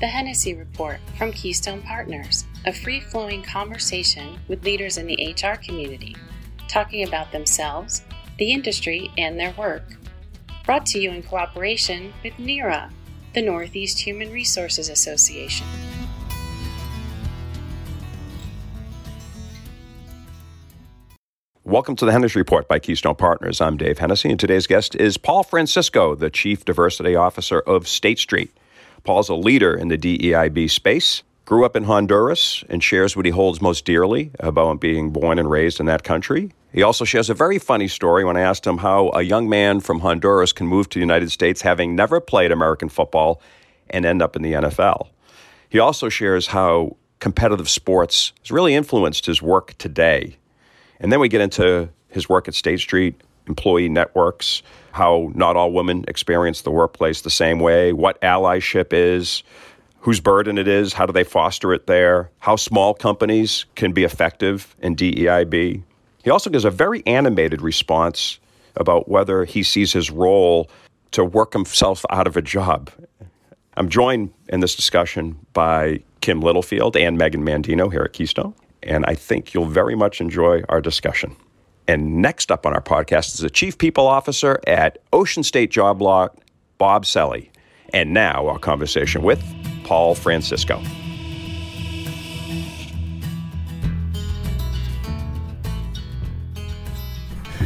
The Hennessy Report from Keystone Partners, a free flowing conversation with leaders in the HR community, talking about themselves, the industry, and their work. Brought to you in cooperation with NEHRA, the Northeast Human Resources Association. Welcome to the Hennessy Report by Keystone Partners. I'm Dave Hennessy, and today's guest is Paul Francisco, the Chief Diversity Officer of State Street. Paul's a leader in the DEIB space, grew up in Honduras, and shares what he holds most dearly about being born and raised in that country. He also shares a very funny story when I asked him how a young man from Honduras can move to the United States having never played American football and end up in the NFL. He also shares how competitive sports has really influenced his work today. And then we get into his work at State Street, employee networks, how not all women experience the workplace the same way, what allyship is, whose burden it is, how do they foster it there, how small companies can be effective in DEIB. He also gives a very animated response about whether he sees his role to work himself out of a job. I'm joined in this discussion by Kim Littlefield and Megan Mandino here at Keystone, and I think you'll very much enjoy our discussion. And next up on our podcast is the Chief People Officer at Ocean State Job Lot, Bob Selle. And now our conversation with Paul Francisco.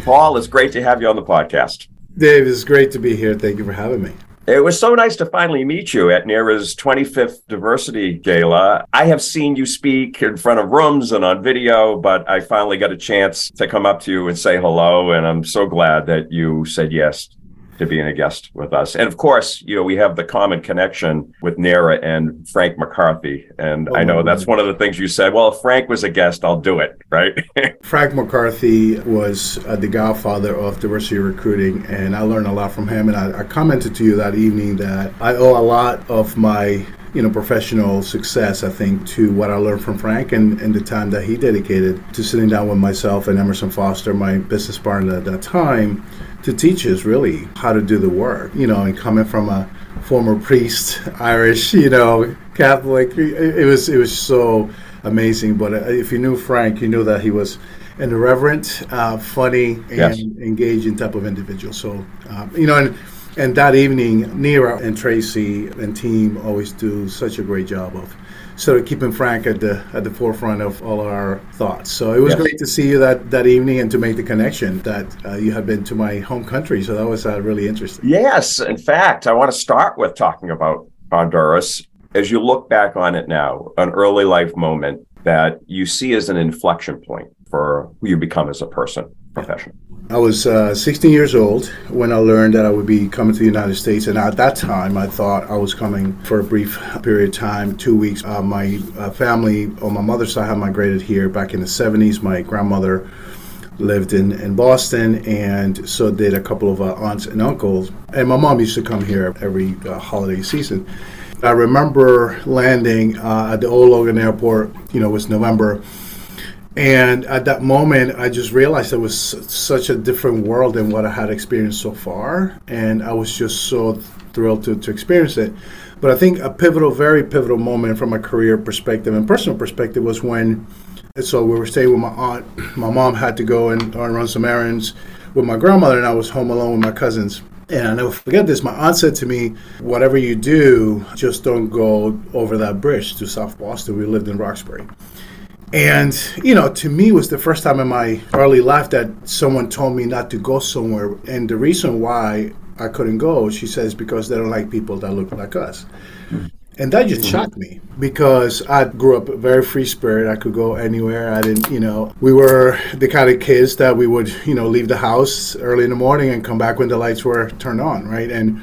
Paul, it's great to have you on the podcast. Dave, it's great to be here. Thank you for having me. It was so nice to finally meet you at NEHRA's 25th Diversity Gala. I have seen you speak in front of rooms and on video, but I finally got a chance to come up to you and say hello. And I'm so glad that you said yes to being a guest with us. And of course, you know, we have the common connection with NEHRA and Frank McCarthy. And oh, I know that's one of the things you said. Well, if Frank was a guest, I'll do it, right? Frank McCarthy was uh, the godfather of diversity recruiting, and I learned a lot from him. And I, I commented to you that evening that I owe a lot of my you know, professional success, I think, to what I learned from Frank and, and the time that he dedicated to sitting down with myself and Emerson Foster, my business partner at that time, to teach us really how to do the work. You know, and coming from a former priest, Irish, you know, Catholic, it, was it was so amazing. But uh, if you knew Frank, you knew that he was an irreverent, uh, funny, and yes. engaging type of individual. So, uh, you know, and and that evening, NEHRA and Tracy and team always do such a great job of sort of keeping Frank at the at the forefront of all our thoughts. So it was yes. great to see you that that evening and to make the connection that uh, you have been to my home country. So that was uh, really interesting. Yes, in fact, I want to start with talking about Honduras. As you look back on it now, an early life moment that you see as an inflection point for who you become as a person, professional. I was uh, 16 years old when I learned that I would be coming to the United States, and at that time, I thought I was coming for a brief period of time, two weeks. Uh, my uh, family on my mother's side had migrated here back in the 70s. My grandmother lived in, in Boston, and so did a couple of uh, aunts and uncles. And my mom used to come here every uh, holiday season. I remember landing uh, at the old Logan Airport. You know, it was November and at that moment, I just realized it was such a different world than what I had experienced so far. And I was just so thrilled to, to experience it. But I think a pivotal, very pivotal moment from a career perspective and personal perspective was when, so we were staying with my aunt. My mom had to go and, and run some errands with my grandmother, and I was home alone with my cousins. And I never forget this. My aunt said to me, "Whatever you do, just don't go over that bridge to South Boston." We lived in Roxbury, and, you know, to me, was the first time in my early life that someone told me not to go somewhere. And the reason why I couldn't go, she says, because they don't like people that look like us. And that just mm-hmm. shocked me because I grew up a very free spirit. I could go anywhere. I didn't, you know, we were the kind of kids that we would, you know, leave the house early in the morning and come back when the lights were turned on, right? And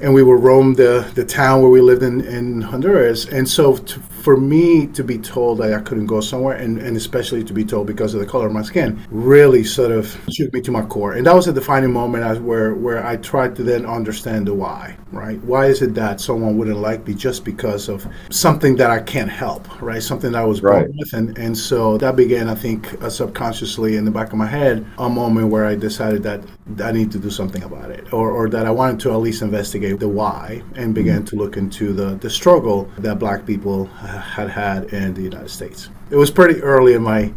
and we would roam the, the town where we lived in, in Honduras. And so to, for me to be told that I couldn't go somewhere, and, and especially to be told because of the color of my skin, really sort of shook me to my core. And that was a defining moment as where, where I tried to then understand the why, right? Why is it that someone wouldn't like me just because of something that I can't help, right? Something that I was born Right. with. And, and so that began, I think, uh, subconsciously in the back of my head, a moment where I decided that I need to do something about it, or, or that I wanted to at least investigate the why and began to look into the, the struggle that black people had had in the United States. It was pretty early in my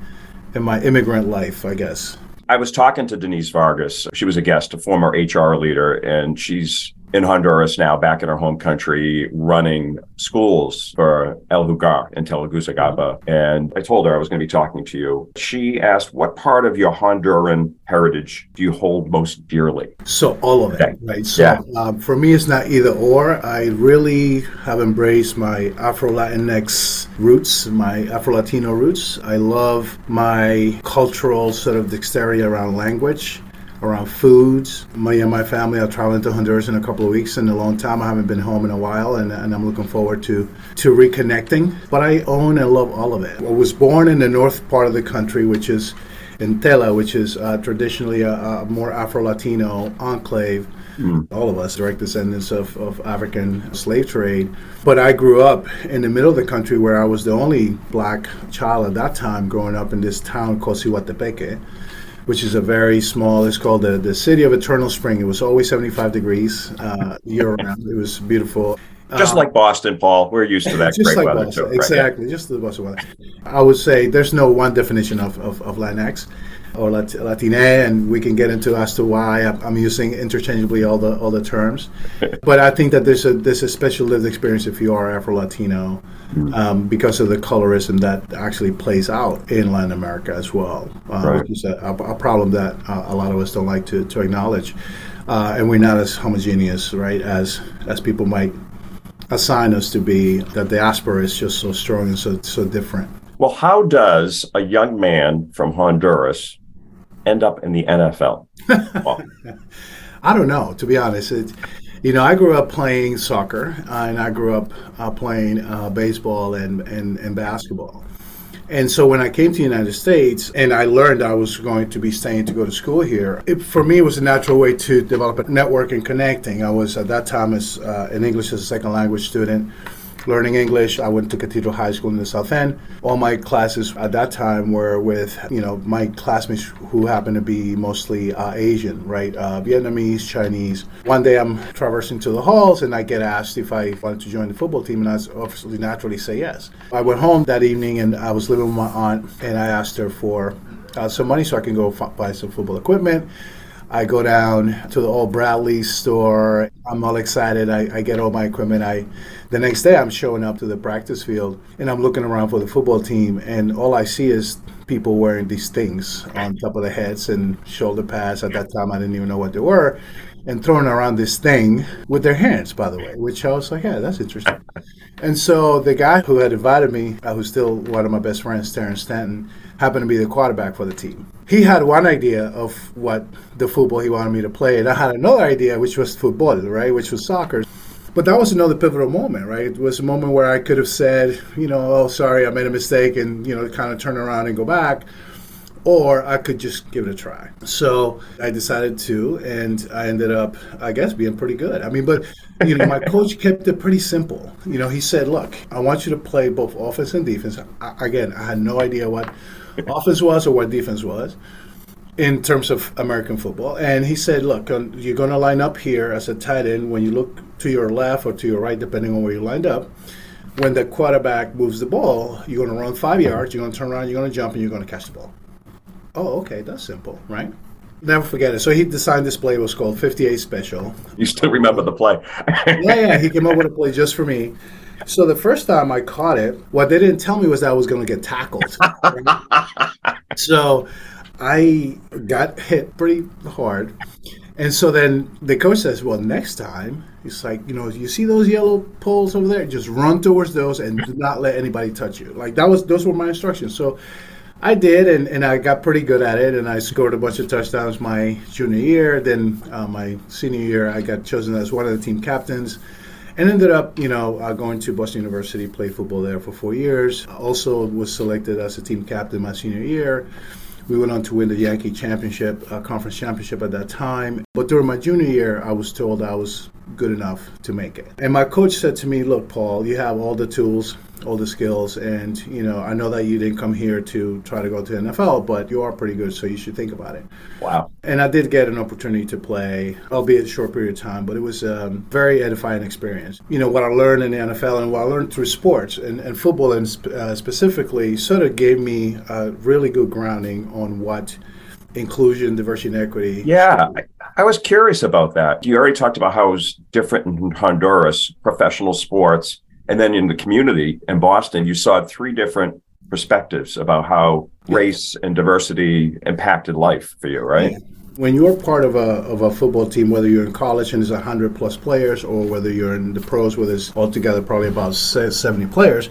in my immigrant life, I guess. I was talking to Denise Vargas. She was a guest, a former HR leader, and she's in Honduras now, back in her home country, running schools for El Hogar in Tegucigalpa. And I told her I was going to be talking to you. She asked, What part of your Honduran heritage do you hold most dearly? So all of it, right? So Yeah. um, for me, it's not either or. I really have embraced my Afro Latinx roots, my Afro Latino roots. I love my cultural sort of dexterity around language. Around foods, me and my family are traveling to Honduras in a couple of weeks. In a long time, I haven't been home in a while, and, and I'm looking forward to to reconnecting. But I own and love all of it. I was born in the north part of the country, which is in Tela, which is uh, traditionally a, a more Afro Latino enclave. All of us, direct descendants of, of African slave trade. But I grew up in the middle of the country where I was the only black child at that time growing up in this town called Siguatepeque, which is a very small, it's called the, the City of Eternal Spring. It was always 75 degrees uh, year round. It was beautiful. Just like Boston, Paul. We're used to that Uh, Just great like weather, Boston, too. right? Exactly. Just the Boston weather. I would say there's no one definition of, of, of Latinx or Lat- Latine, and we can get into as to why I'm, using interchangeably all the all the terms. but I think that there's a there's a special lived experience if you are Afro Latino um, because of the colorism that actually plays out in Latin America as well, uh, Right. which is a, a, problem that uh, a lot of us don't like to, to acknowledge. Uh, and we're not as homogeneous, right, as as people might assign us to be. That the diaspora is just so strong and so so different. Well, how does a young man from Honduras end up in the NFL? I don't know, to be honest. It, you know, I grew up playing soccer, uh, and I grew up uh, playing uh, baseball and, and, and basketball. And so when I came to the United States and I learned I was going to be staying to go to school here, it, for me it was a natural way to develop a network and connecting. I was at that time as uh, an English as a second language student, learning English. I went to Cathedral High School in the South End. All my classes at that time were with you know my classmates who happened to be mostly uh, Asian, right? Uh, Vietnamese, Chinese. One day I'm traversing to the halls and I get asked if I wanted to join the football team, and I obviously naturally say yes. I went home that evening and I was living with my aunt, and I asked her for uh, some money so I can go f- buy some football equipment. I go down to the old Bradlees store. I'm all excited. I, I get all my equipment. I the next day I'm showing up to the practice field and I'm looking around for the football team and all I see is people wearing these things on top of their heads and shoulder pads. At that time I didn't even know what they were. And throwing around this thing with their hands, by the way, which I was like, yeah, that's interesting. And so the guy who had invited me, uh, who's still one of my best friends, Terrence Stanton, happened to be the quarterback for the team. He had one idea of what the football he wanted me to play, and I had another idea, which was football, right, which was soccer. But that was another pivotal moment, right? It was a moment where I could have said, you know, oh, sorry, I made a mistake, and you know, kind of turn around and go back or I could just give it a try. So I decided to, and I ended up, I guess, being pretty good. I mean, but you know, my coach kept it pretty simple. You know, he said, "Look, I want you to play both offense and defense." I, again, I had no idea what offense was or what defense was in terms of American football. And he said, "Look, um, you're going to line up here as a tight end. When you look to your left or to your right, depending on where you lined up." When the quarterback moves the ball, you're going to run five yards, you're going to turn around, you're going to jump, and you're going to catch the ball. Oh, okay, that's simple, right? Never forget it. So he designed this play. It was called 58 Special. You still remember the play? Yeah, yeah. He came up with a play just for me. So the first time I caught it, what they didn't tell me was that I was going to get tackled. so I got hit pretty hard. And so then the coach says, Well, next time, it's like, you know, you see those yellow poles over there? Just run towards those and do not let anybody touch you. Like that was those were my instructions. So I did, and, and I got pretty good at it, and I scored a bunch of touchdowns my junior year. Then uh, my senior year, I got chosen as one of the team captains. And ended up, you know, uh, going to Boston University, played football there for four years. Also was selected as a team captain my senior year. We went on to win the Yankee championship, uh, conference championship at that time. But during my junior year, I was told I was good enough to make it. And my coach said to me, "Look, Paul, you have all the tools all the skills. And you know, I know that you didn't come here to try to go to the NFL, but you are pretty good, so you should think about it. Wow. And I did get an opportunity to play, albeit a short period of time, but it was a very edifying experience. You know, what I learned in the NFL and what I learned through sports and, and football, and uh, specifically, sort of gave me a really good grounding on what inclusion, diversity, and equity. Yeah, I, was curious about that. You already talked about how it was different in Honduras, professional sports, and then in the community in Boston, you saw three different perspectives about how race and diversity impacted life for you, right? When you're part of a, of a football team, whether you're in college and there's 100 plus players, or whether you're in the pros where there's altogether probably about 70 players,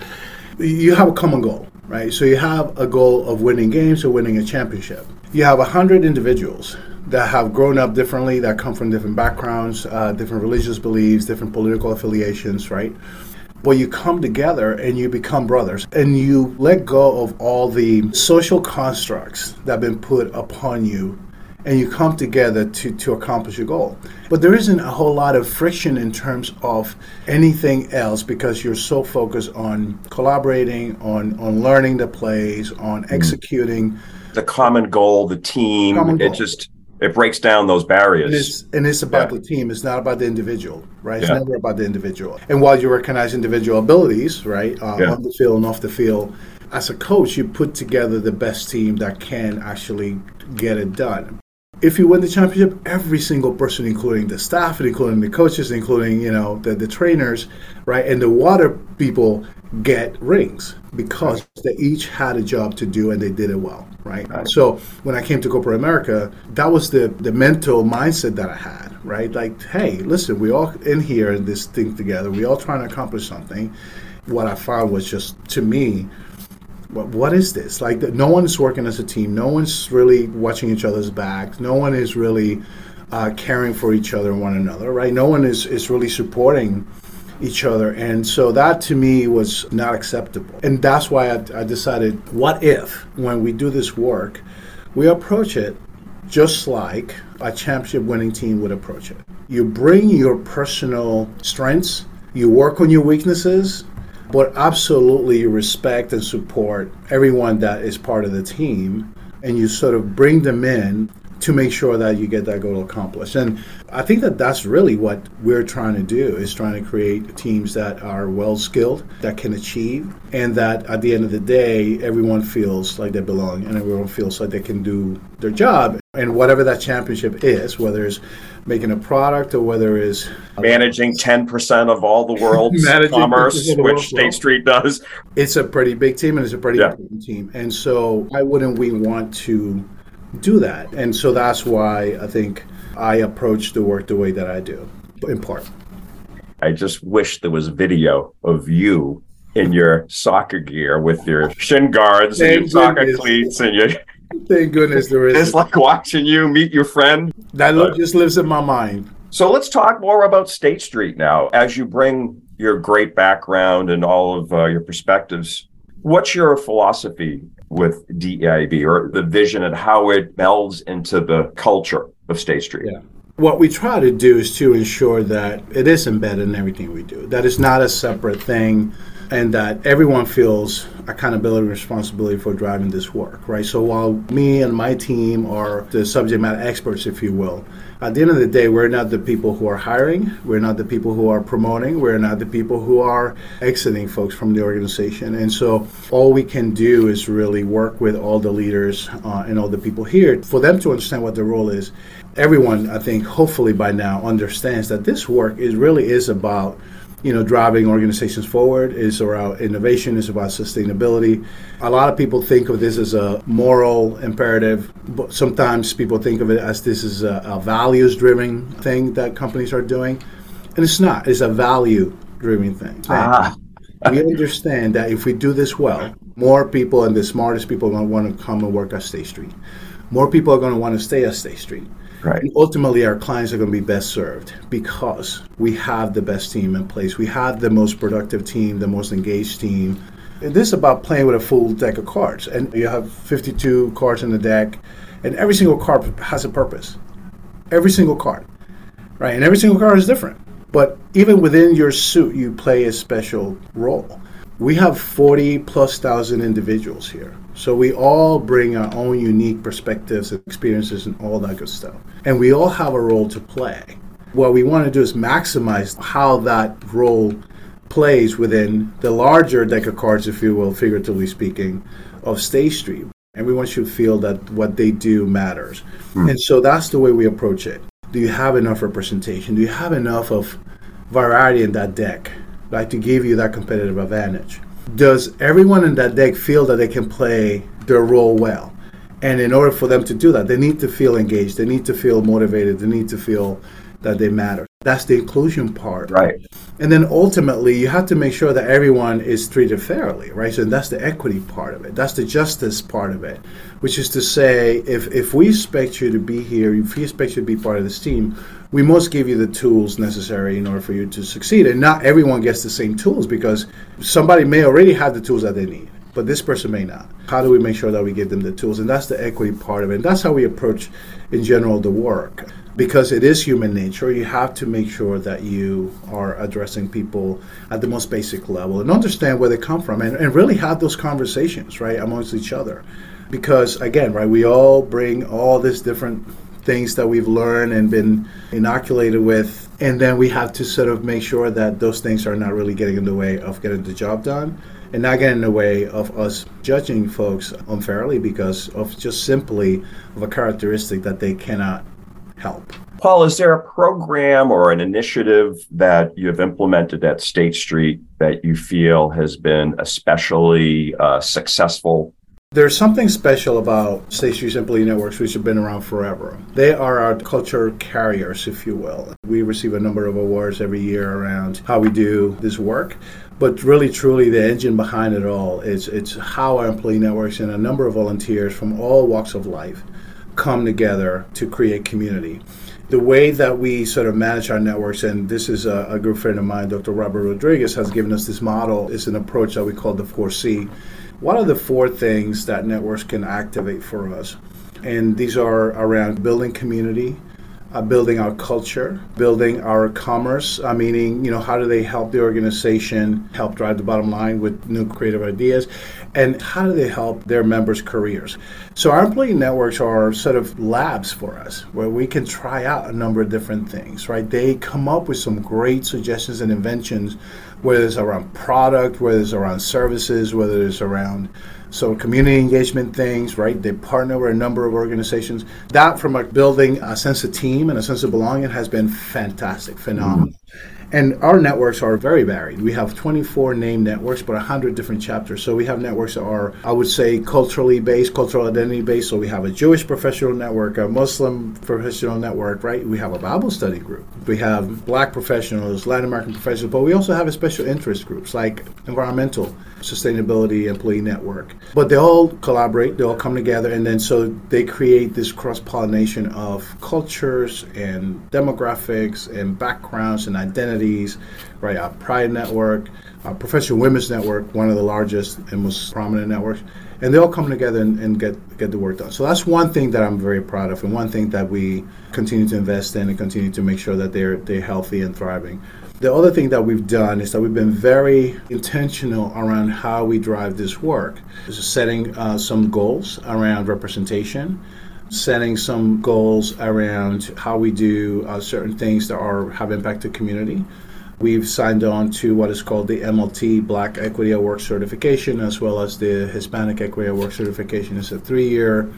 you have a common goal, right? So you have a goal of winning games or winning a championship. You have 100 individuals that have grown up differently, that come from different backgrounds, uh, different religious beliefs, different political affiliations, right? But you come together and you become brothers and you let go of all the social constructs that have been put upon you and you come together to, to accomplish your goal. But there isn't a whole lot of friction in terms of anything else because you're so focused on collaborating, on, on learning the plays, on mm-hmm. executing. The common goal, the team, goal. it just it breaks down those barriers. And it's, and it's about yeah. the team. It's not about the individual, right? It's yeah. never about the individual. And while you recognize individual abilities, right, uh, yeah. on the field and off the field, as a coach, you put together the best team that can actually get it done. If you win the championship, every single person, including the staff and including the coaches, including you know the, the trainers, right, and the water people, get rings because they each had a job to do and they did it well, right? So when I came to corporate America, that was the the mental mindset that I had, right? Like, hey, listen, we all in here this thing together. We all trying to accomplish something. What I found was just to me, what, what is this? Like, no one's working as a team. No one's really watching each other's backs. No one is really uh, caring for each other and one another, right? No one is is really supporting each other. And so that to me was not acceptable. And that's why I, I decided what if, when we do this work, we approach it just like a championship winning team would approach it. You bring your personal strengths, you work on your weaknesses, but absolutely respect and support everyone that is part of the team and you sort of bring them in to make sure that you get that goal accomplished. And I think that that's really what we're trying to do is trying to create teams that are well skilled, that can achieve, and that at the end of the day, everyone feels like they belong and everyone feels like they can do their job. And whatever that championship is, whether it's making a product or whether it's managing 10% of all the world's commerce, which world State Street does. It's a pretty big team and it's a pretty yeah. important team. And so why wouldn't we want to do that. And so that's why I think I approach the work the way that I do, in part. I just wish there was video of you in your soccer gear with your shin guards Thank and your soccer goodness. cleats and your. Thank goodness there is. It's like watching you meet your friend. That look just lives in my mind. So let's talk more about State Street now. As you bring your great background and all of uh, your perspectives, what's your philosophy with DEIB or the vision and how it melds into the culture of State Street? Yeah. What we try to do is to ensure that it is embedded in everything we do, that it's not a separate thing, and that everyone feels accountability and responsibility for driving this work, right? So while me and my team are the subject matter experts, if you will, at the end of the day, we're not the people who are hiring, we're not the people who are promoting, we're not the people who are exiting folks from the organization. And so all we can do is really work with all the leaders uh, and all the people here for them to understand what their role is. Everyone, I think, hopefully by now understands that this work is really is about you know, driving organizations forward. is around innovation. is about sustainability. A lot of people think of this as a moral imperative, but sometimes people think of it as this is a, a values-driven thing that companies are doing, and it's not. It's a value-driven thing. Ah. we understand that if we do this well, more people and the smartest people are going to want to come and work at State Street. More people are going to want to stay at State Street Right. Ultimately, our clients are going to be best served because we have the best team in place. We have the most productive team, the most engaged team. This is about playing with a full deck of cards, and you have 52 cards in the deck, and every single card has a purpose. Every single card, right? And every single card is different. But even within your suit, you play a special role. We have 40 plus thousand individuals here. So we all bring our own unique perspectives, and experiences, and all that good stuff. And we all have a role to play. What we want to do is maximize how that role plays within the larger deck of cards, if you will, figuratively speaking, of State Street. Everyone should feel that what they do matters. Mm. And so that's the way we approach it. Do you have enough representation? Do you have enough of variety in that deck, like to give you that competitive advantage? Does everyone in that deck feel that they can play their role well? And in order for them to do that, they need to feel engaged. They need to feel motivated. They need to feel that they matter. That's the inclusion part. Right. And then ultimately, you have to make sure that everyone is treated fairly, right? So that's the equity part of it. That's the justice part of it, which is to say, if, if we expect you to be here, if we expect you to be part of this team, we must give you the tools necessary in order for you to succeed. And not everyone gets the same tools because somebody may already have the tools that they need, but this person may not. How do we make sure that we give them the tools? And that's the equity part of it. And that's how we approach, in general, the work. Because it is human nature, you have to make sure that you are addressing people at the most basic level and understand where they come from and, and really have those conversations, right, amongst each other. Because, again, right, we all bring all this different things that we've learned and been inoculated with. And then we have to sort of make sure that those things are not really getting in the way of getting the job done and not getting in the way of us judging folks unfairly because of just simply of a characteristic that they cannot help. Paul, is there a program or an initiative that you've implemented at State Street that you feel has been especially uh, successful there's something special about State Street Employee Networks, which have been around forever. They are our culture carriers, if you will. We receive a number of awards every year around how we do this work. But really, truly, the engine behind it all is it's how our employee networks and a number of volunteers from all walks of life come together to create community the way that we sort of manage our networks, and this is a, a, good friend of mine, Dr. Robert Rodriguez, has given us this model, is an approach that we call the 4C. What are the four things that networks can activate for us? And these are around building community, uh, building our culture, building our commerce, uh, meaning, you know, how do they help the organization help drive the bottom line with new creative ideas, and how do they help their members' careers? So our employee networks are sort of labs for us where we can try out a number of different things, right? They come up with some great suggestions and inventions, whether it's around product, whether it's around services, whether it's around so community engagement things, right? They partner with a number of organizations. That from a building a sense of team and a sense of belonging has been fantastic, phenomenal. Mm-hmm. And our networks are very varied. We have 24 named networks, but 100 different chapters. So we have networks that are, I would say, culturally based, cultural identity based. So we have a Jewish professional network, a Muslim professional network, right? We have a Bible study group. We have black professionals, Latin American professionals, but we also have special interest groups like environmental sustainability employee network. But they all collaborate, they all come together, and then so they create this cross pollination of cultures and demographics and backgrounds and identities, right? Our Pride Network, our Professional Women's Network, one of the largest and most prominent networks. And they all come together and, and get, get the work done. So that's one thing that I'm very proud of, and one thing that we continue to invest in and continue to make sure that they're, they're healthy and thriving. The other thing that we've done is that we've been very intentional around how we drive this work. Is setting uh, some goals around representation, setting some goals around how we do uh, certain things that are have impact to community. We've signed on to what is called the MLT Black Equity at Work certification, as well as the Hispanic Equity at Work certification. It's a three-year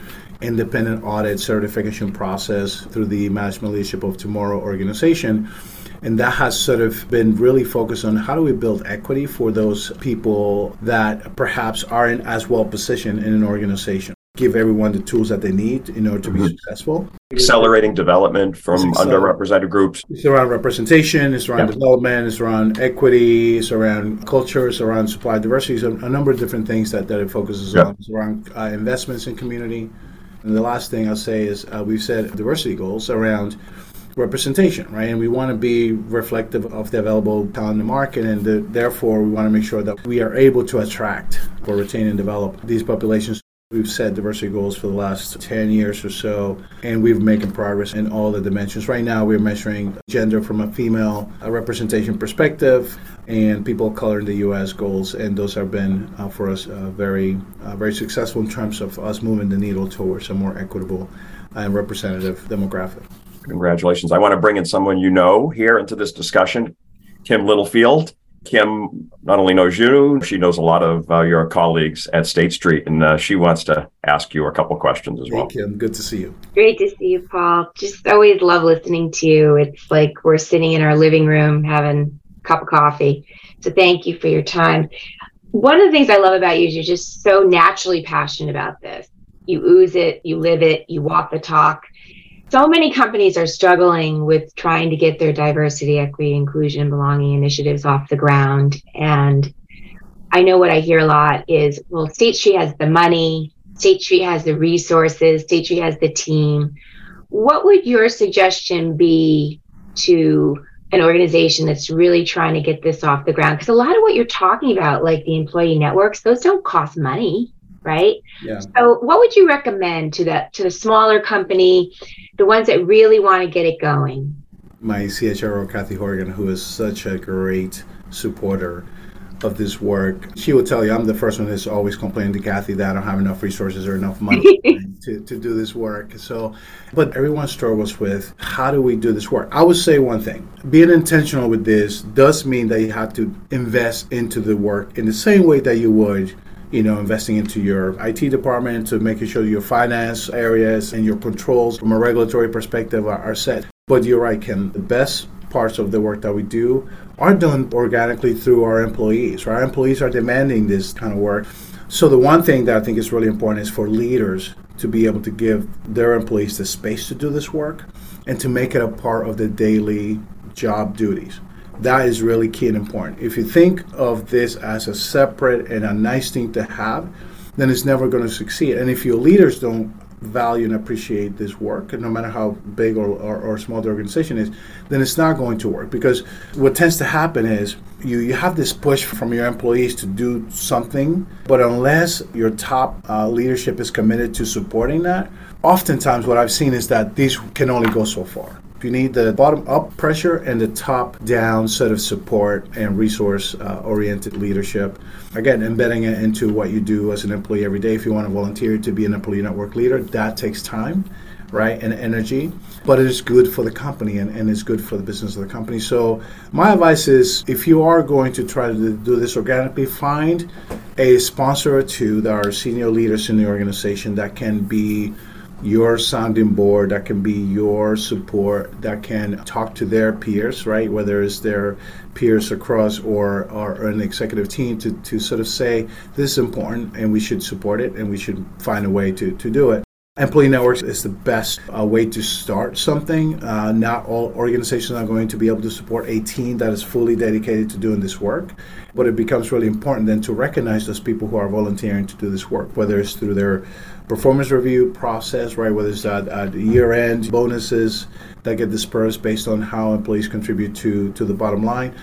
independent audit certification process through the Management Leadership of Tomorrow organization and that has sort of been really focused on how do we build equity for those people that perhaps aren't as well positioned in an organization. Give everyone the tools that they need in order to be mm-hmm. successful. Accelerating development from underrepresented groups. It's around representation, it's around development, it's around equity, it's around culture, it's around supply diversity, it's a, a number of different things that, that it focuses on. It's around uh, investments in community And the last thing I'll say is uh, we've set diversity goals around representation, right? And we want to be reflective of the available talent in the market, and the, therefore we want to make sure that we are able to attract or retain and develop these populations. We've set diversity goals for the last 10 years or so, and we've making progress in all the dimensions. Right now, we're measuring gender from a female representation perspective and people of color in the U.S. goals, and those have been uh, for us uh, very, uh, very successful in terms of us moving the needle towards a more equitable and representative demographic. Congratulations. I want to bring in someone you know here into this discussion, Kim Littlefield. Kim not only knows you, she knows a lot of uh, your colleagues at State Street, and uh, she wants to ask you a couple questions as well. Hey, Kim, good to see you. Great to see you, Paul. Just always love listening to you. It's like we're sitting in our living room having a cup of coffee. So thank you for your time. One of the things I love about you is you're just so naturally passionate about this. You ooze it, you live it, you walk the talk so many companies are struggling with trying to get their diversity, equity, inclusion, and belonging initiatives off the ground. And I know what I hear a lot is, well, State Street has the money, State Street has the resources, State Street has the team. What would your suggestion be to an organization that's really trying to get this off the ground? Because a lot of what you're talking about, like the employee networks, those don't cost money right? Yeah. So what would you recommend to the to the smaller company, the ones that really want to get it going? My CHRO Kathy Horgan, who is such a great supporter of this work, she will tell you I'm the first one that's always complaining to Kathy that I don't have enough resources or enough money to, to do this work. So, but everyone struggles with how do we do this work? I would say one thing being intentional with this does mean that you have to invest into the work in the same way that you would you know, investing into your IT department to making sure your finance areas and your controls from a regulatory perspective are, are set. But you're right, Ken. The best parts of the work that we do are done organically through our employees. Our employees are demanding this kind of work. So the one thing that I think is really important is for leaders to be able to give their employees the space to do this work and to make it a part of the daily job duties. That is really key and important. If you think of this as a separate and a nice thing to have, then it's never going to succeed. And if your leaders don't value and appreciate this work, no matter how big or, or, or, small the organization is, then it's not going to work. Because what tends to happen is you, you have this push from your employees to do something, but unless your top uh, leadership is committed to supporting that, oftentimes what I've seen is that these can only go so far. You need the bottom up pressure and the top down sort of support and resource uh, oriented leadership. Again, embedding it into what you do as an employee every day. If you want to volunteer to be an employee network leader, that takes time, right, and energy. But it is good for the company and, and it's good for the business of the company. So, my advice is if you are going to try to do this organically, find a sponsor or two that are senior leaders in the organization that can be your sounding board, that can be your support, that can talk to their peers, right? Whether it's their peers across or, or an executive team to, to sort of say, this is important and we should support it and we should find a way to, to do it. Employee networks is the best uh, way to start something. Uh, not all organizations are going to be able to support a team that is fully dedicated to doing this work, but it becomes really important then to recognize those people who are volunteering to do this work, whether it's through their performance review process, right? Whether it's uh, uh, at, at year end bonuses that get dispersed based on how employees contribute to, to the bottom line.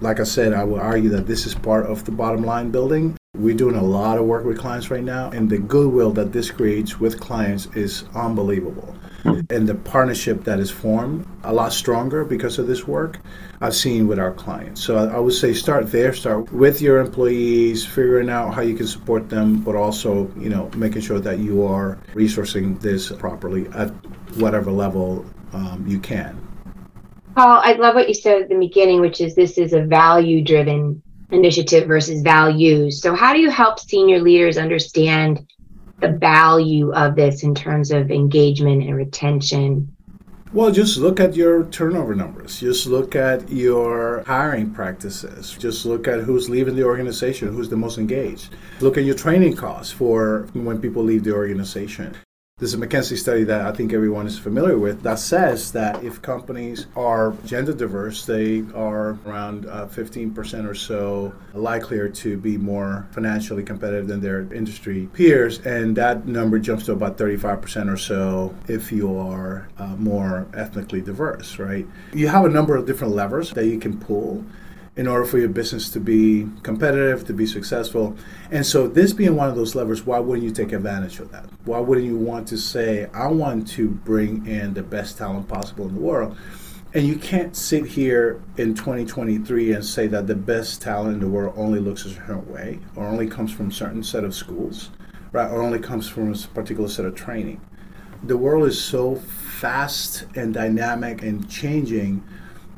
Like I said, I would argue that this is part of the bottom line building. We're doing a lot of work with clients right now, and the goodwill that this creates with clients is unbelievable and the partnership that is formed a lot stronger because of this work I've seen with our clients. So I, I would say start there, start with your employees, figuring out how you can support them, but also, you know, making sure that you are resourcing this properly at whatever level um, you can. Paul, I love what you said at the beginning, which is this is a value driven initiative versus values. So, how do you help senior leaders understand the value of this in terms of engagement and retention? Well, just look at your turnover numbers. Just look at your hiring practices. Just look at who's leaving the organization, who's the most engaged. Look at your training costs for when people leave the organization. There's a McKinsey study that I think everyone is familiar with that says that if companies are gender diverse, they are around uh, 15% or so likelier to be more financially competitive than their industry peers. And that number jumps to about 35% or so if you are uh, more ethnically diverse, right? You have a number of different levers that you can pull in order for your business to be competitive, to be successful. And so, this being one of those levers, why wouldn't you take advantage of that? Why wouldn't you want to say, I want to bring in the best talent possible in the world? And you can't sit here in 2023 and say that the best talent in the world only looks a certain way, or only comes from a certain set of schools, right? Or only comes from a particular set of training. The world is so fast and dynamic and changing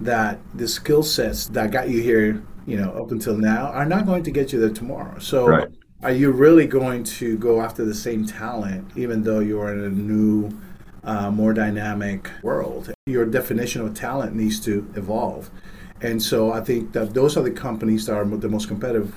that the skill sets that got you here, you know, up until now are not going to get you there tomorrow. So right. are you really going to go after the same talent even though you're in a new uh, more dynamic world? Your definition of talent needs to evolve. And so I think that those are the companies that are the most competitive.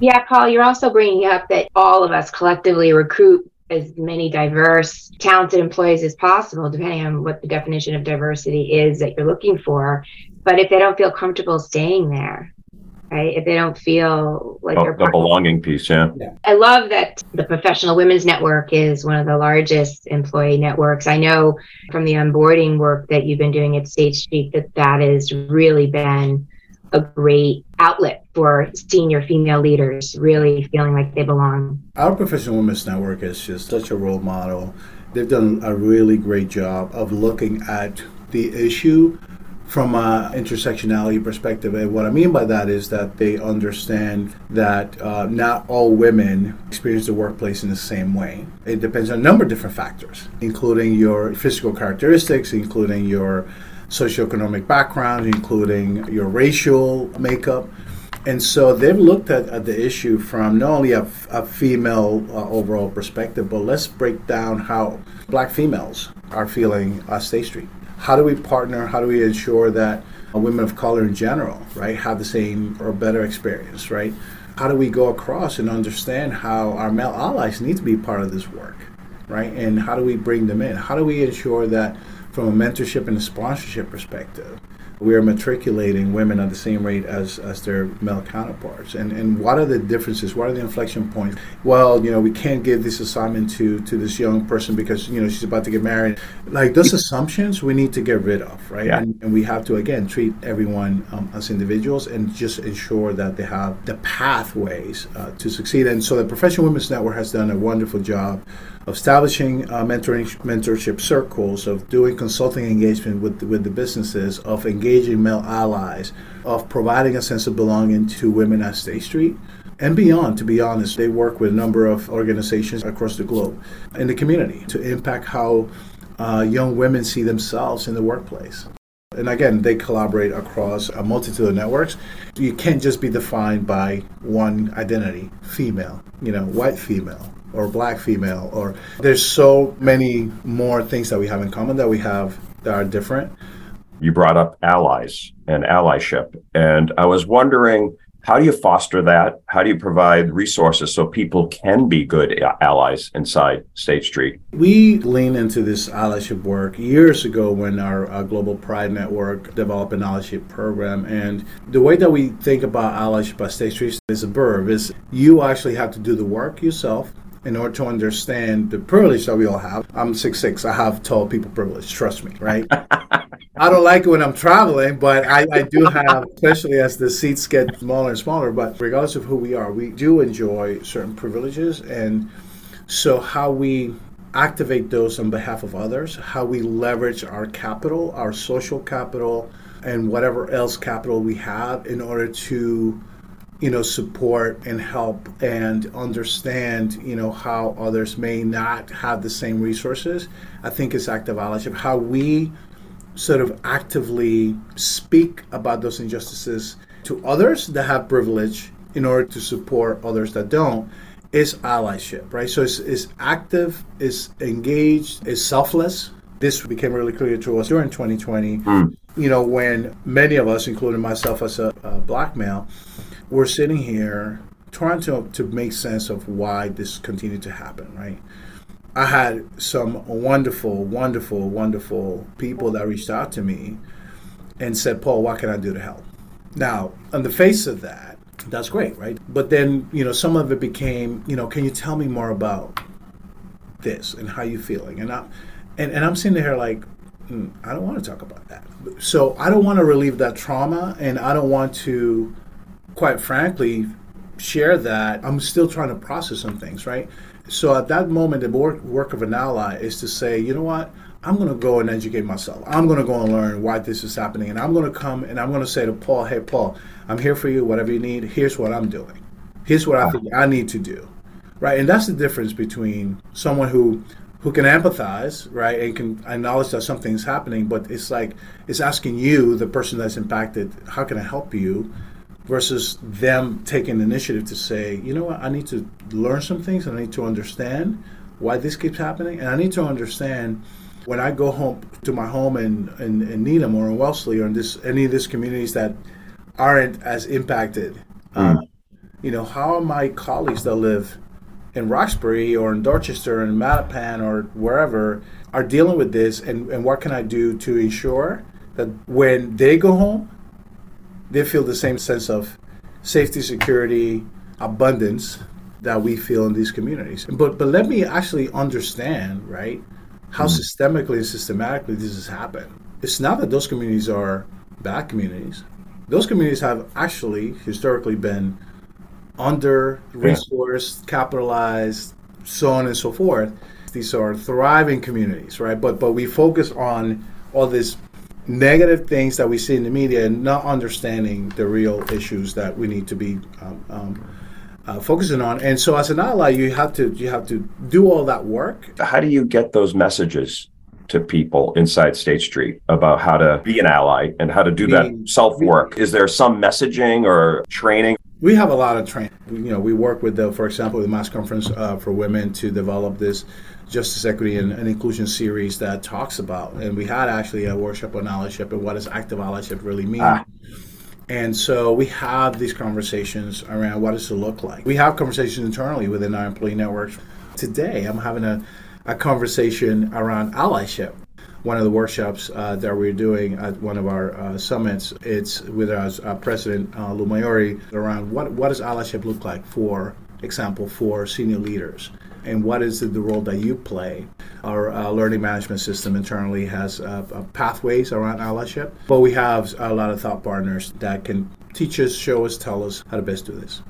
Yeah, Paul, you're also bringing up that all of us collectively recruit as many diverse, talented employees as possible, depending on what the definition of diversity is that you're looking for. But if they don't feel comfortable staying there, right? If they don't feel like oh, they're the belonging piece, yeah. yeah. I love that the Professional Women's Network is one of the largest employee networks. I know from the onboarding work that you've been doing at State Street that that has really been a great outlet for senior female leaders really feeling like they belong. Our Professional Women's Network is just such a role model. They've done a really great job of looking at the issue from an intersectionality perspective. And what I mean by that is that they understand that uh, not all women experience the workplace in the same way. It depends on a number of different factors, including your physical characteristics, including your socioeconomic background, including your racial makeup. And so they've looked at, at the issue from not only a, a female uh, overall perspective, but let's break down how black females are feeling at State Street. How do we partner? How do we ensure that women of color in general, right, have the same or better experience, right? How do we go across and understand how our male allies need to be part of this work, right? And how do we bring them in? How do we ensure that from a mentorship and a sponsorship perspective, we are matriculating women at the same rate as, as their male counterparts. And and what are the differences? What are the inflection points? Well, you know, we can't give this assignment to to this young person because you know she's about to get married. Like those assumptions, we need to get rid of, right? Yeah. And, and we have to again treat everyone um, as individuals and just ensure that they have the pathways uh, to succeed. And so the Professional Women's Network has done a wonderful job establishing uh, mentoring mentorship circles, of doing consulting engagement with with the businesses, of engaging male allies, of providing a sense of belonging to women at State Street and beyond. To be honest, they work with a number of organizations across the globe in the community to impact how uh, young women see themselves in the workplace. And again, they collaborate across a multitude of networks. You can't just be defined by one identity, female, you know, white female, or black female or there's so many more things that we have in common that we have that are different you brought up allies and allyship and i was wondering how do you foster that how do you provide resources so people can be good allies inside state street we lean into this allyship work years ago when our, our global pride network developed an allyship program and the way that we think about allyship at state street is a verb is you actually have to do the work yourself in order to understand the privilege that we all have. I'm six six. I have tall people privilege. Trust me, right? I don't like it when I'm traveling, but I, I do have, especially as the seats get smaller and smaller. But regardless of who we are, we do enjoy certain privileges, and so how we activate those on behalf of others, how we leverage our capital, our social capital, and whatever else capital we have in order to you know, support and help and understand, you know, how others may not have the same resources. I think it's active allyship. How we sort of actively speak about those injustices to others that have privilege in order to support others that don't is allyship, right? So it's, it's active, it's engaged, it's selfless. This became really clear to us during 2020, mm. you know, when many of us, including myself as a, a black male, we're sitting here trying to, to make sense of why this continued to happen, right? I had some wonderful, wonderful, wonderful people that reached out to me and said, Paul, what can I do to help? Now, on the face of that, that's great, right? But then, you know, some of it became, you know, can you tell me more about this and how you feeling? And I, and, and I'm sitting there like, mm, I don't want to talk about that. So I don't want to relieve that trauma, and I don't want to, quite frankly, share that. I'm still trying to process some things, right? So at that moment, the work, work of an ally is to say, you know what? I'm going to go and educate myself. I'm going to go and learn why this is happening. And I'm going to come and I'm going to say to Paul, hey, Paul, I'm here for you. Whatever you need, here's what I'm doing. Here's what I think I need to do. Right. And that's the difference between someone who who can empathize, right, and can acknowledge that something's happening, but it's like it's asking you, the person that's impacted, how can I help you? Versus them taking initiative to say, you know what, I need to learn some things and I need to understand why this keeps happening. And I need to understand when I go home to my home in, in, in Needham or in Wellesley or in this any of these communities that aren't as impacted, mm. uh, you know, how are my colleagues that live in Roxbury or in Dorchester or in Mattapan or wherever are dealing with this and, and what can I do to ensure that when they go home, they feel the same sense of safety, security, abundance that we feel in these communities. But but let me actually understand, right, how mm systemically and systematically this has happened. It's not that those communities are bad communities. Those communities have actually historically been under resourced, yeah. capitalized, so on and so forth. These are thriving communities, right? But but we focus on all this negative things that we see in the media and not understanding the real issues that we need to be um, um, uh, focusing on. And so, as an ally, you have to you have to do all that work. How do you get those messages to people inside State Street about how to be an ally and how to do that self work? Is there some messaging or training? We have a lot of training. You know, we work with the, for example, the Mass Conference uh, for Women to develop this justice, equity, and, and, inclusion series that talks about. And we had actually a workshop on allyship and what does active allyship really mean. Ah. And so we have these conversations around what does it look like. We have conversations internally within our employee networks. Today, I'm having a, a conversation around allyship. One of the workshops uh, that we're doing at one of our uh, summits, it's with our president, uh, Lou Maiuri, around what, what does allyship look like for example, for senior leaders and what is the, the role that you play. Our uh, learning management system internally has uh, uh, pathways around allyship, but we have a lot of thought partners that can teach us, show us, tell us how to best do this.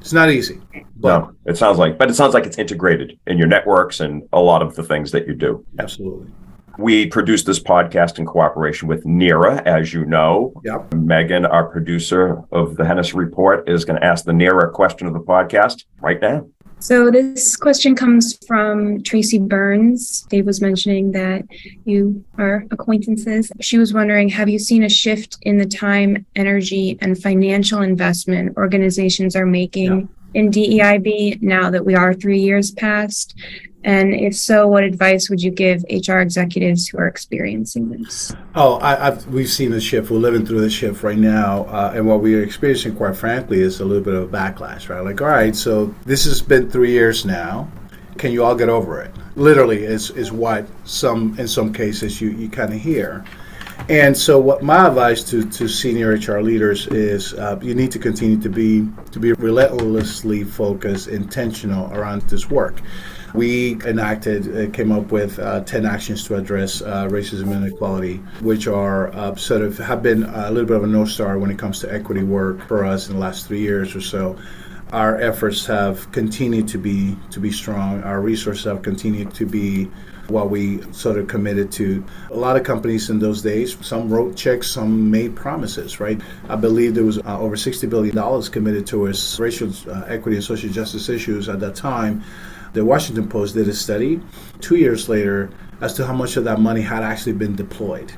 It's not easy. But no, it sounds like, but it sounds like it's integrated in your networks and a lot of the things that you do. Absolutely. We produce this podcast in cooperation with NEHRA, as you know. Yep. Megan, our producer of the Hennessy Report, is going to ask the NEHRA question of the podcast right now. So this question comes from Tracy Burns. Dave was mentioning that you are acquaintances. She was wondering, have you seen a shift in the time, energy, and financial investment organizations are making in DEIB now that we are three years past? And if so, what advice would you give HR executives who are experiencing this? Oh, I, I've, we've seen the shift. We're living through the shift right now. Uh, and what we're experiencing, quite frankly, is a little bit of a backlash, right? Like, all right, so this has been three years now. Can you all get over it? Literally, is, is what some, in some cases, you, you kind of hear. And so, what my advice to, to senior HR leaders is, uh, you need to continue to be to be relentlessly focused, intentional around this work. We enacted, uh, came up with uh, 10 actions to address uh, racism and inequality, which are uh, sort of have been a little bit of a North Star when it comes to equity work for us in the last three years or so. Our efforts have continued to be to be strong. Our resources have continued to be what we sort of committed to. A lot of companies in those days, some wrote checks, some made promises, right? I believe there was uh, over $60 billion committed towards racial uh, equity and social justice issues at that time the Washington Post did a study two years later as to how much of that money had actually been deployed.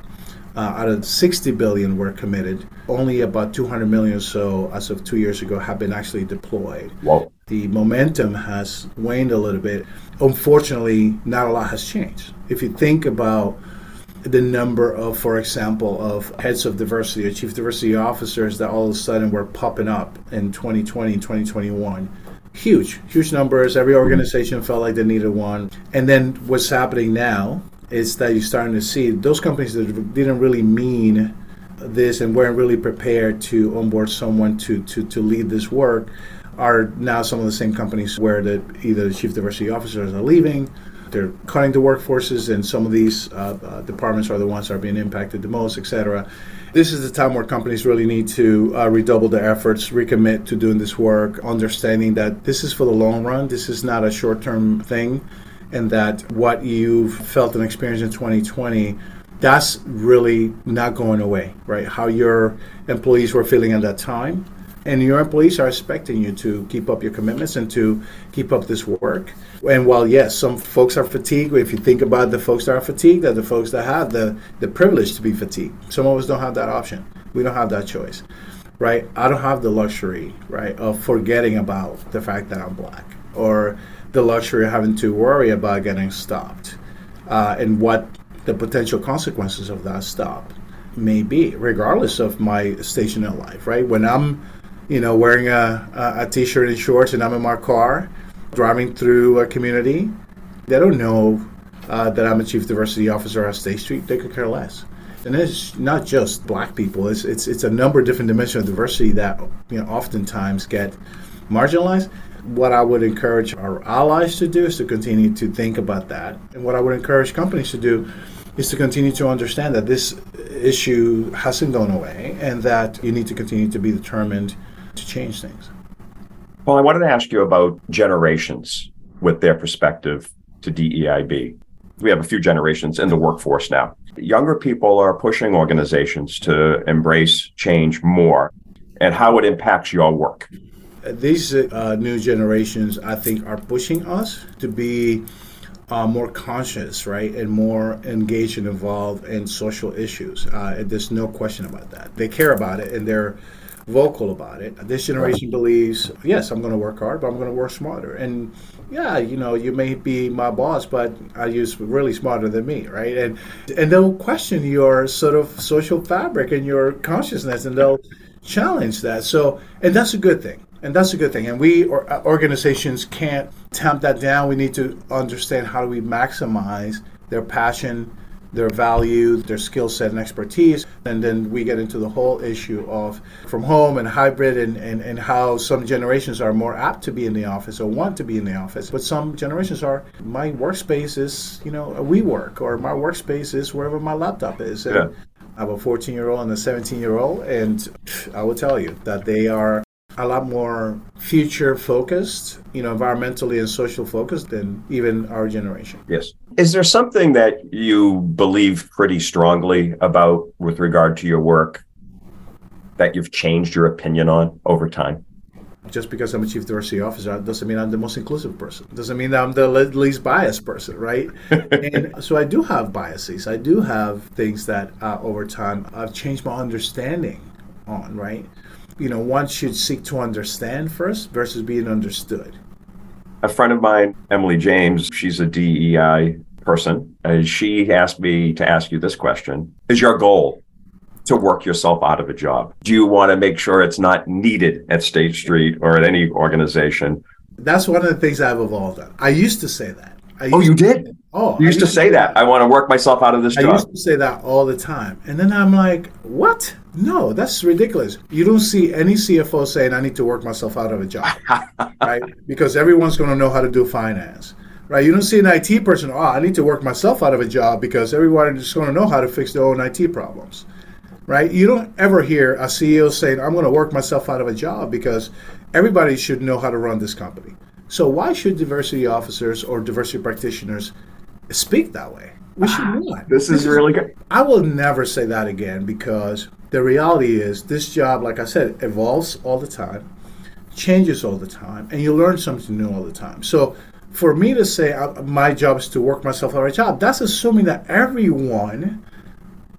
Uh, out of 60 billion were committed, only about 200 million or so as of two years ago have been actually deployed. Wow. The momentum has waned a little bit. Unfortunately, not a lot has changed. If you think about the number of, for example, of heads of diversity or chief diversity officers that all of a sudden were popping up in 2020 and 2021 huge, huge numbers. Every organization felt like they needed one. And then what's happening now is that you're starting to see those companies that didn't really mean this and weren't really prepared to onboard someone to, to, to lead this work are now some of the same companies where the, either the chief diversity officers are leaving, they're cutting the workforces, and some of these uh, uh, departments are the ones that are being impacted the most, et cetera. This is the time where companies really need to uh, redouble their efforts, recommit to doing this work, understanding that this is for the long run. This is not a short term thing, and that what you've felt and experienced in 2020 that's really not going away, right? How your employees were feeling at that time. And your employees are expecting you to keep up your commitments and to keep up this work. And while, yes, some folks are fatigued, if you think about the folks that are fatigued, are the folks that have the, the privilege to be fatigued. Some of us don't have that option. We don't have that choice, right? I don't have the luxury, right, of forgetting about the fact that I'm black or the luxury of having to worry about getting stopped uh, and what the potential consequences of that stop may be, regardless of my station in life, right? When I'm, you know, wearing a, a, a t-shirt and shorts and I'm in my car driving through a community, they don't know uh, that I'm a chief diversity officer at State Street. They could care less. And it's not just black people. It's, it's, it's a number of different dimensions of diversity that, you know, oftentimes get marginalized. What I would encourage our allies to do is to continue to think about that. And what I would encourage companies to do is to continue to understand that this issue hasn't gone away and that you need to continue to be determined to change things. Well, I wanted to ask you about generations with their perspective to DEIB. We have a few generations in the workforce now. Younger people are pushing organizations to embrace change more and how it impacts your work. These uh, new generations, I think, are pushing us to be uh, more conscious, right, and more engaged and involved in social issues. Uh, there's no question about that. They care about it and they're vocal about it. This generation believes, yes, I'm going to work hard, but I'm going to work smarter. And yeah, you know, you may be my boss, but I use really smarter than me, right? And and they'll question your sort of social fabric and your consciousness, and they'll challenge that. So, and that's a good thing and that's a good thing. And we or uh, organizations can't tamp that down. We need to understand how do we maximize their passion, their value, their skill set and expertise. And then we get into the whole issue of from home and hybrid and, and, and how some generations are more apt to be in the office or want to be in the office. But some generations are, my workspace is, you know, a WeWork or my workspace is wherever my laptop is. And yeah. I have a 14 year old and a 17 year old, and I will tell you that they are a lot more future focused, you know, environmentally and social focused than even our generation. Yes. Is there something that you believe pretty strongly about with regard to your work that you've changed your opinion on over time? Just because I'm a chief diversity officer doesn't mean I'm the most inclusive person. Doesn't mean that I'm the least biased person, right? and so I do have biases. I do have things that uh, over time I've changed my understanding on, right? You know, one should seek to understand first versus being understood. A friend of mine, Emily James, she's a DEI person. and she asked me to ask you this question Is your goal to work yourself out of a job? Do you want to make sure it's not needed at State Street or at any organization? That's one of the things I've evolved on. I used to say that. oh, you did? Oh, you used, used to say that. that. I want to work myself out of this I job. I used to say that all the time. And then I'm like, what? No, that's ridiculous. You don't see any CFO saying, I need to work myself out of a job, right? Because everyone's going to know how to do finance, right? You don't see an IT person, oh, I need to work myself out of a job because everyone is going to know how to fix their own IT problems, right? You don't ever hear a CEO saying, I'm going to work myself out of a job because everybody should know how to run this company. So why should diversity officers or diversity practitioners speak that way? We should ah, not. This is really good. I will never say that again because the reality is this job, like I said, evolves all the time, changes all the time, and you learn something new all the time. So for me to say uh, my job is to work myself out of a job, that's assuming that everyone,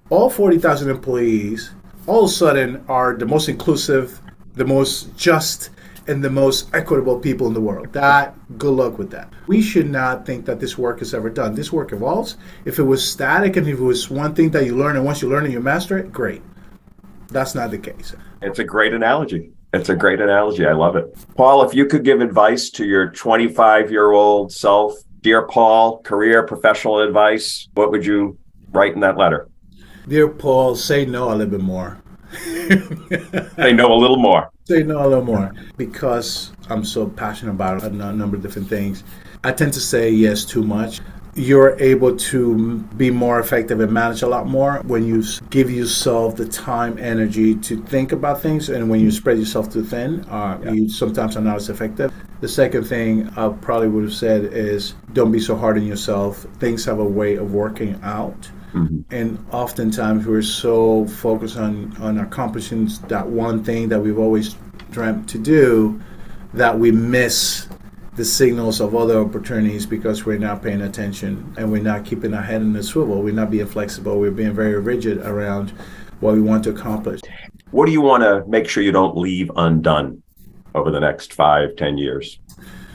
all 40,000 employees, all of a sudden are the most inclusive, the most just, and the most equitable people in the world. That, good luck with that. We should not think that this work is ever done. This work evolves. If it was static and if it was one thing that you learn and once you learn it, you master it, great. That's not the case. It's a great analogy. It's a great analogy. I love it. Paul, if you could give advice to your 25 year old self, dear Paul, career professional advice, what would you write in that letter? Dear Paul, say no a little bit more. They know a little more. Say know a little more because I'm so passionate about a number of different things. I tend to say yes too much. You're able to be more effective and manage a lot more when you give yourself the time, energy to think about things, and when you spread yourself too thin, uh, Yeah. you sometimes are not as effective. The second thing I probably would have said is don't be so hard on yourself. Things have a way of working out. Mhm. And oftentimes we're so focused on, on accomplishing that one thing that we've always dreamt to do that we miss the signals of other opportunities because we're not paying attention and we're not keeping our head in the swivel. We're not being flexible. We're being very rigid around what we want to accomplish. What do you want to make sure you don't leave undone over the next five, ten years?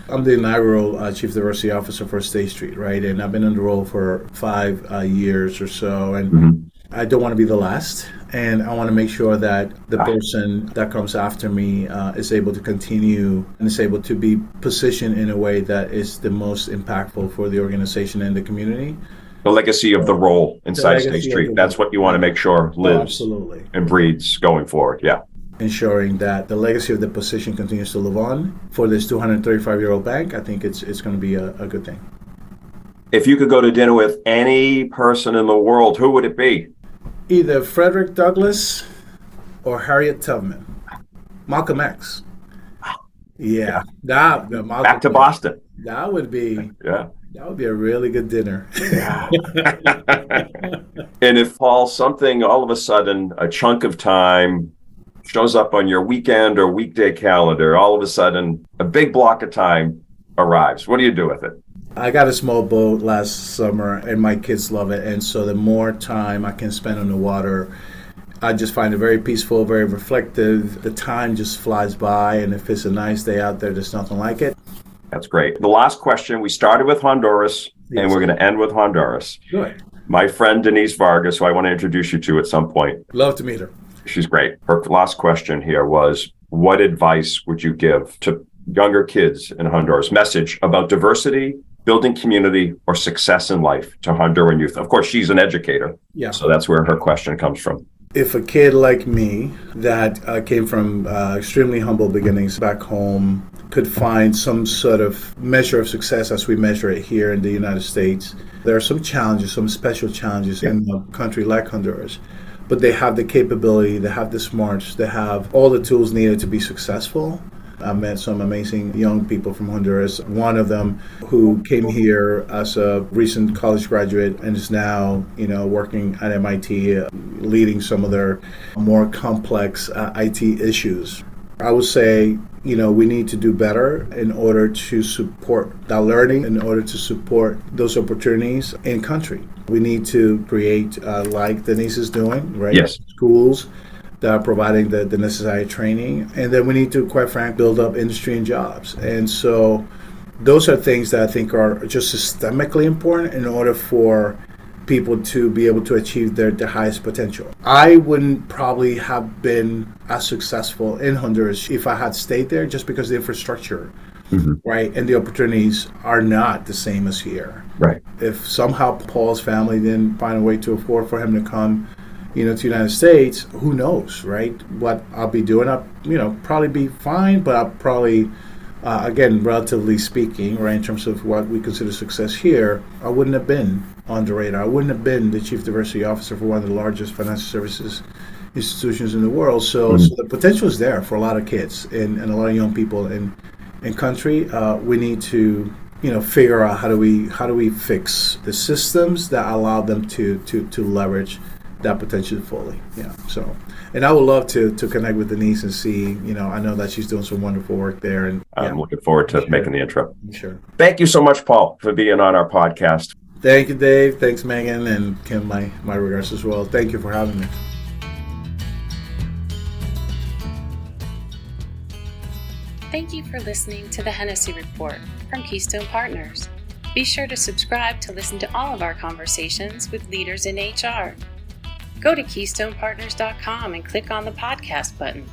I'm the inaugural uh, Chief Diversity Officer for State Street, right? And I've been in the role for five uh, years or so. And Mhm. I don't want to be the last. And I want to make sure that the Ah. person that comes after me uh, is able to continue and is able to be positioned in a way that is the most impactful for the organization and the community. The legacy of the role inside legacy State Street. That's what you want to make sure Oh, lives absolutely. and breeds going forward. Yeah. Ensuring that the legacy of the position continues to live on for this 235 year old bank, I think it's, it's going to be a, a good thing. If you could go to dinner with any person in the world, who would it be? Either Frederick Douglass or Harriet Tubman. Malcolm X. Yeah, that Malcolm Back to Boston. That would be Yeah. that would be a really good dinner. and if Paul, something all of a sudden, a chunk of time shows up on your weekend or weekday calendar, all of a sudden, a big block of time arrives, what do you do with it? I got a small boat last summer, and my kids love it. And so the more time I can spend on the water, I just find it very peaceful, very reflective. The time just flies by, and if it's a nice day out there, there's nothing like it. That's great. The last question we started with Honduras, and we're going to end with Honduras. Good. My friend Denise Vargas, who I want to introduce you to at some point, Love to meet her. She's great. Her last question here was What advice would you give to younger kids in Honduras? Message about diversity, building community, or success in life to Honduran youth. Of course, she's an educator, Yeah. so that's where her question comes from. if a kid like me that uh, came from uh, extremely humble beginnings back home could find some sort of measure of success as we measure it here in the United States, there are some challenges, some special challenges in a country like Honduras. But they have the capability, they have the smarts, they have all the tools needed to be successful. I met some amazing young people from Honduras. One of them who came here as a recent college graduate and is now, you know, working at MIT, uh, leading some of their more complex uh, IT issues. I would say, you know, we need to do better in order to support that learning, in order to support those opportunities in country. We need to create, uh, like Denise is doing, right? Yes. Schools that are providing the, the necessary training. And then we need to, quite frankly, build up industry and jobs. And so those are things that I think are just systemically important in order for people to be able to achieve their, their highest potential. I wouldn't probably have been as successful in Honduras if I had stayed there just because the infrastructure, right, and the opportunities are not the same as here. Right. If somehow Paul's family didn't find a way to afford for him to come, you know, to the United States, who knows, right? What I'll be doing, I'll, you know, probably be fine, but I'll probably, uh, again, relatively speaking, right, in terms of what we consider success here, I wouldn't have been on the radar. I wouldn't have been the chief diversity officer for one of the largest financial services institutions in the world. So, so the potential is there for a lot of kids and, and a lot of young people in in country. Uh, we need to you know figure out how do we how do we fix the systems that allow them to to to leverage that potential fully. Yeah. So, and I would love to to connect with Denise and see. You know, I know that she's doing some wonderful work there, and I'm looking forward to Sure. making the intro. sure. Thank you so much, Paul, for being on our podcast. Thank you, Dave. Thanks, Megan, and Kim. My my regards as well. Thank you for having me. Thank you for listening to the Hennessy Report from Keystone Partners. Be sure to subscribe to listen to all of our conversations with leaders in HR. Go to KeystonePartners.com and click on the podcast button